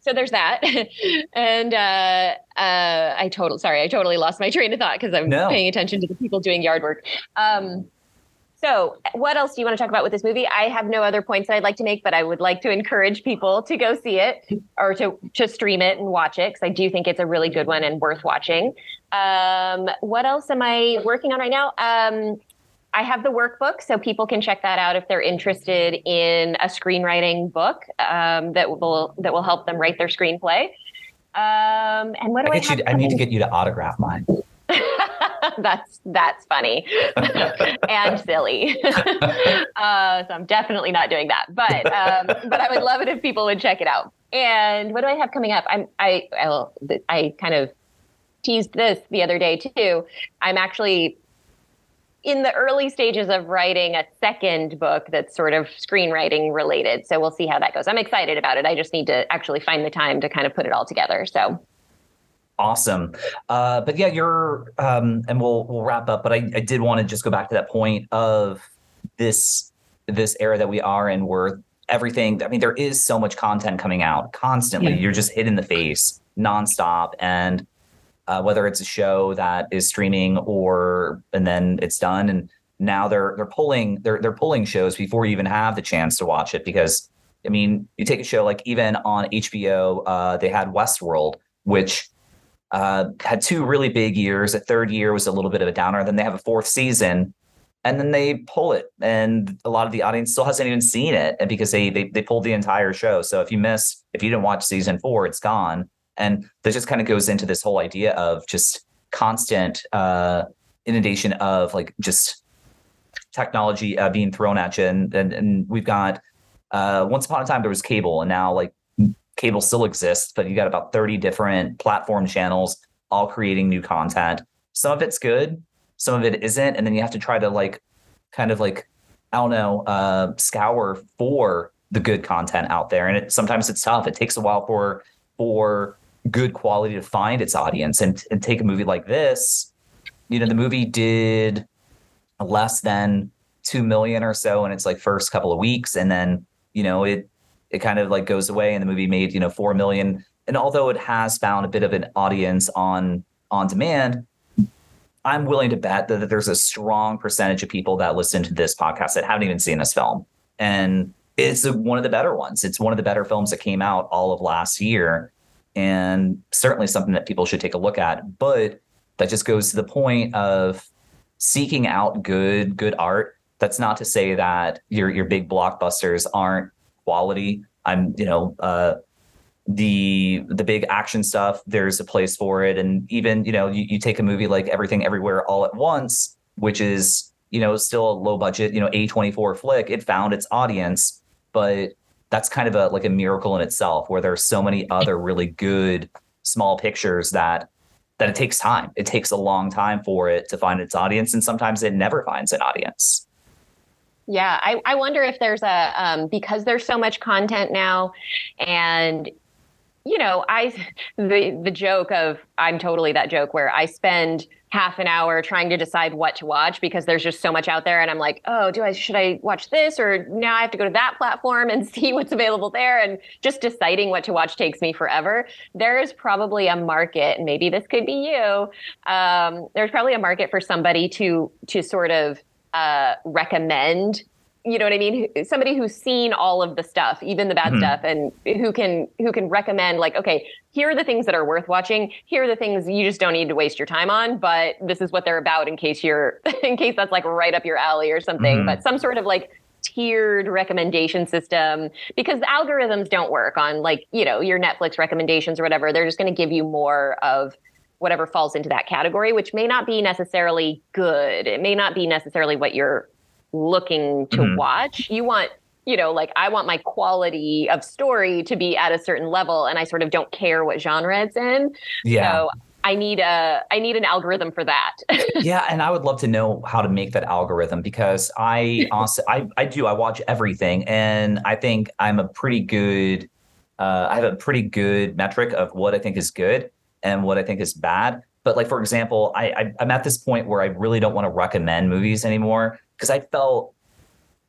so there's that. and uh uh I totally sorry, I totally lost my train of thought because I'm no. paying attention to the people doing yard work. Um so, what else do you want to talk about with this movie? I have no other points that I'd like to make, but I would like to encourage people to go see it or to to stream it and watch it because I do think it's a really good one and worth watching. Um, what else am I working on right now? Um, I have the workbook, so people can check that out if they're interested in a screenwriting book um, that will that will help them write their screenplay. Um, and what do I, I, I need to get you to autograph mine. that's that's funny and silly. uh, so I'm definitely not doing that. But um, but I would love it if people would check it out. And what do I have coming up? I'm I I, I kind of teased this the other day too. I'm actually in the early stages of writing a second book that's sort of screenwriting related. So we'll see how that goes. I'm excited about it. I just need to actually find the time to kind of put it all together. So awesome. Uh, but yeah, you're um, and we'll we'll wrap up. But I, I did want to just go back to that point of this this era that we are in where everything I mean, there is so much content coming out constantly. Yeah. You're just hit in the face nonstop. And uh, whether it's a show that is streaming or and then it's done. And now they're they're pulling they're they're pulling shows before you even have the chance to watch it because I mean you take a show like even on HBO uh, they had Westworld which uh, had two really big years. A third year was a little bit of a downer. Then they have a fourth season, and then they pull it, and a lot of the audience still hasn't even seen it, and because they they they pulled the entire show. So if you miss, if you didn't watch season four, it's gone. And that just kind of goes into this whole idea of just constant uh, inundation of like just technology uh, being thrown at you, and and, and we've got. Uh, once upon a time there was cable, and now like cable still exists, but you got about 30 different platform channels all creating new content. Some of it's good, some of it isn't. And then you have to try to like kind of like, I don't know, uh, scour for the good content out there. And it sometimes it's tough. It takes a while for for good quality to find its audience. And and take a movie like this, you know, the movie did less than two million or so in its like first couple of weeks. And then, you know, it it kind of like goes away and the movie made you know 4 million and although it has found a bit of an audience on on demand i'm willing to bet that there's a strong percentage of people that listen to this podcast that haven't even seen this film and it's one of the better ones it's one of the better films that came out all of last year and certainly something that people should take a look at but that just goes to the point of seeking out good good art that's not to say that your your big blockbusters aren't quality. I'm, you know, uh, the the big action stuff. There's a place for it, and even you know, you, you take a movie like Everything Everywhere All at Once, which is you know still a low budget, you know, A24 flick. It found its audience, but that's kind of a like a miracle in itself, where there's so many other really good small pictures that that it takes time. It takes a long time for it to find its audience, and sometimes it never finds an audience. Yeah, I, I wonder if there's a um, because there's so much content now, and you know, I the the joke of I'm totally that joke where I spend half an hour trying to decide what to watch because there's just so much out there and I'm like, "Oh, do I should I watch this or now I have to go to that platform and see what's available there and just deciding what to watch takes me forever." There is probably a market, and maybe this could be you. Um, there's probably a market for somebody to to sort of uh, recommend you know what I mean? Somebody who's seen all of the stuff, even the bad mm-hmm. stuff, and who can who can recommend like, okay, here are the things that are worth watching. Here are the things you just don't need to waste your time on, but this is what they're about in case you're in case that's like right up your alley or something. Mm-hmm. But some sort of like tiered recommendation system because the algorithms don't work on like, you know, your Netflix recommendations or whatever. They're just going to give you more of whatever falls into that category, which may not be necessarily good. It may not be necessarily what you're looking to mm-hmm. watch. You want, you know, like I want my quality of story to be at a certain level and I sort of don't care what genre it's in. Yeah. So I need a I need an algorithm for that. yeah, and I would love to know how to make that algorithm because I also I I do I watch everything and I think I'm a pretty good uh, I have a pretty good metric of what I think is good and what I think is bad. But like for example, I, I I'm at this point where I really don't want to recommend movies anymore because I felt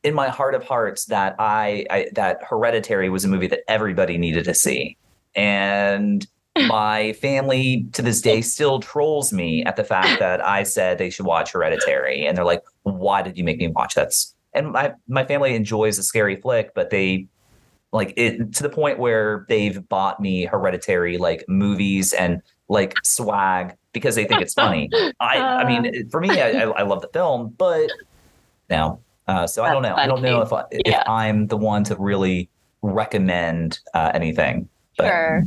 in my heart of hearts that I, I that Hereditary was a movie that everybody needed to see, and my family to this day still trolls me at the fact that I said they should watch Hereditary, and they're like, "Why did you make me watch that?" And my my family enjoys a scary flick, but they like it to the point where they've bought me hereditary like movies and like swag because they think it's funny. I I mean for me I, I love the film, but now uh, so I don't know. Funny. I don't know if I, if yeah. I'm the one to really recommend uh, anything. But. Sure.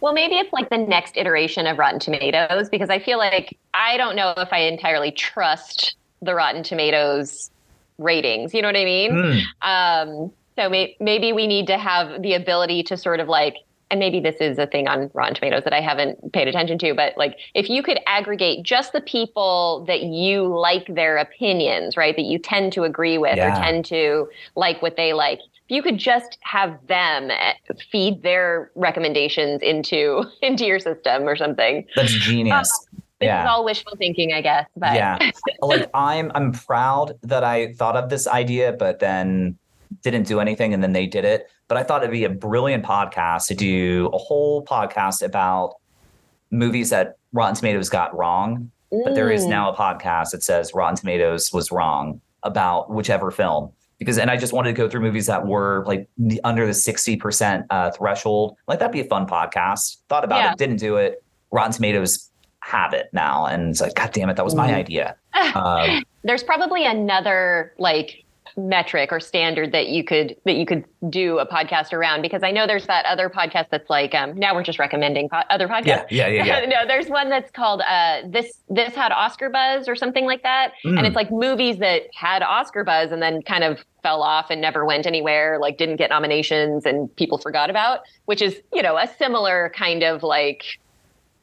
Well, maybe it's like the next iteration of Rotten Tomatoes because I feel like I don't know if I entirely trust the Rotten Tomatoes ratings. You know what I mean? Mm. Um, so may- maybe we need to have the ability to sort of like, and maybe this is a thing on Rotten Tomatoes that I haven't paid attention to, but like if you could aggregate just the people that you like their opinions, right, that you tend to agree with yeah. or tend to like what they like, if you could just have them eh, feed their recommendations into into your system or something. That's genius. This yeah. is all wishful thinking, I guess. But yeah, like I'm I'm proud that I thought of this idea, but then didn't do anything and then they did it. But I thought it'd be a brilliant podcast to do a whole podcast about movies that Rotten Tomatoes got wrong, but there is Mm. now a podcast that says Rotten Tomatoes was wrong about whichever film. Because and I just wanted to go through movies that were like under the sixty percent uh, threshold. Like that'd be a fun podcast. Thought about Yeah. it, didn't do it. Rotten Tomatoes have it now, and it's like, God damn it, that was my Mhm. idea. Um, There's probably another like metric or standard that you could that you could do a podcast around because I know there's that other podcast that's like um now we're just recommending po- other podcasts. yeah, yeah, yeah, yeah. no, there's one that's called uh this this had Oscar buzz or something like that. And Mm. it's like movies that had Oscar buzz and then kind of fell off and never went anywhere, like didn't get nominations and people forgot about, which is, you know, a similar kind of like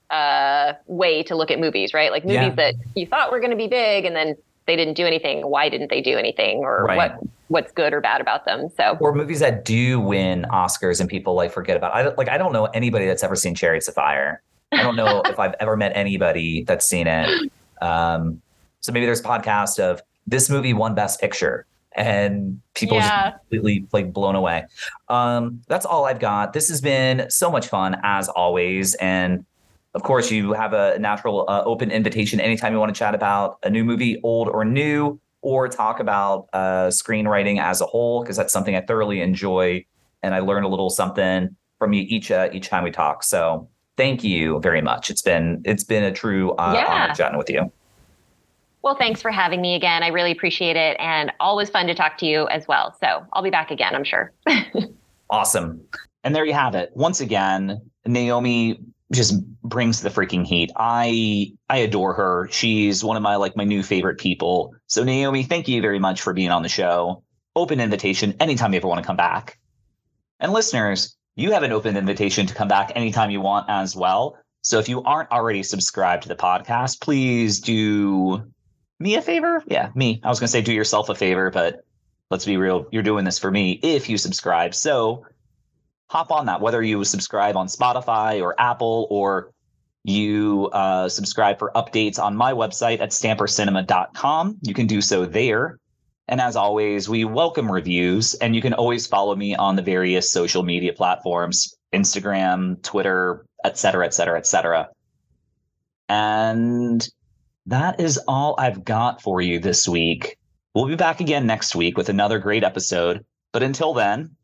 uh way to look at movies, right? Like movies Yeah. that you thought were going to be big and then they didn't do anything. Why didn't they do anything or Right. what what's good or bad about them? So or movies that do win Oscars and people like forget about. I like. I don't know anybody that's ever seen Chariots of Fire. I don't know if I've ever met anybody that's seen it. Um, so maybe there's a podcast of this movie won Best Picture, and people Yeah. just completely like blown away. Um, that's all I've got. This has been so much fun as always, and of course, you have a natural uh, open invitation anytime you want to chat about a new movie, old or new, or talk about uh, screenwriting as a whole, because that's something I thoroughly enjoy, and I learn a little something from you each uh, each time we talk. So thank you very much. It's been it's been a true uh, Yeah. honor chatting with you. well, thanks for having me again. I really appreciate it and always fun to talk to you as well. So I'll be back again, I'm sure. Awesome. And there you have it. Once again, Naomi just brings the freaking heat. I I adore her. She's one of my like my new favorite people. So Naomi, thank you very much for being on the show. Open invitation anytime you ever want to come back. And listeners, you have an open invitation to come back anytime you want as well. So if you aren't already subscribed to the podcast, please do me a favor. Yeah, me. I was going to say do yourself a favor, but let's be real. You're doing this for me if you subscribe. So hop on that, whether you subscribe on Spotify or Apple or you uh, subscribe for updates on my website at stampercinema.com. You can do so there. And as always, we welcome reviews, and you can always follow me on the various social media platforms Instagram, Twitter, et cetera, et cetera, et cetera. And that is all I've got for you this week. We'll be back again next week with another great episode. But until then,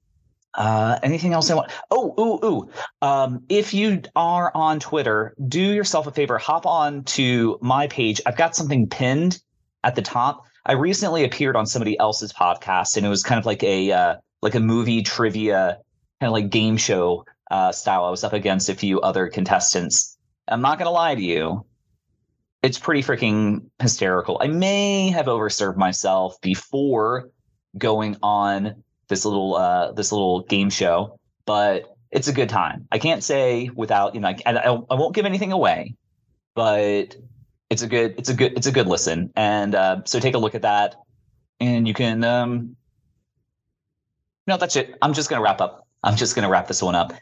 uh, anything else I want? Oh, ooh, ooh. Um, if you are on Twitter, do yourself a favor, hop on to my page. I've got something pinned at the top. I recently appeared on somebody else's podcast, and it was kind of like a uh, like a movie trivia, kind of like game show uh, style. I was up against a few other contestants. I'm not gonna lie to you, it's pretty freaking hysterical. I may have overserved myself before going on this little uh this little game show, but it's a good time. I can't say without you know I, I, I won't give anything away, but it's a good it's a good it's a good listen. And uh, so take a look at that, and you can um. No, that's it. I'm just gonna wrap up. I'm just gonna wrap this one up.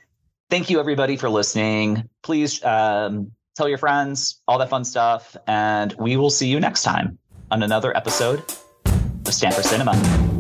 Thank you everybody for listening. Please um, tell your friends all that fun stuff, and we will see you next time on another episode of Stamper Cinema.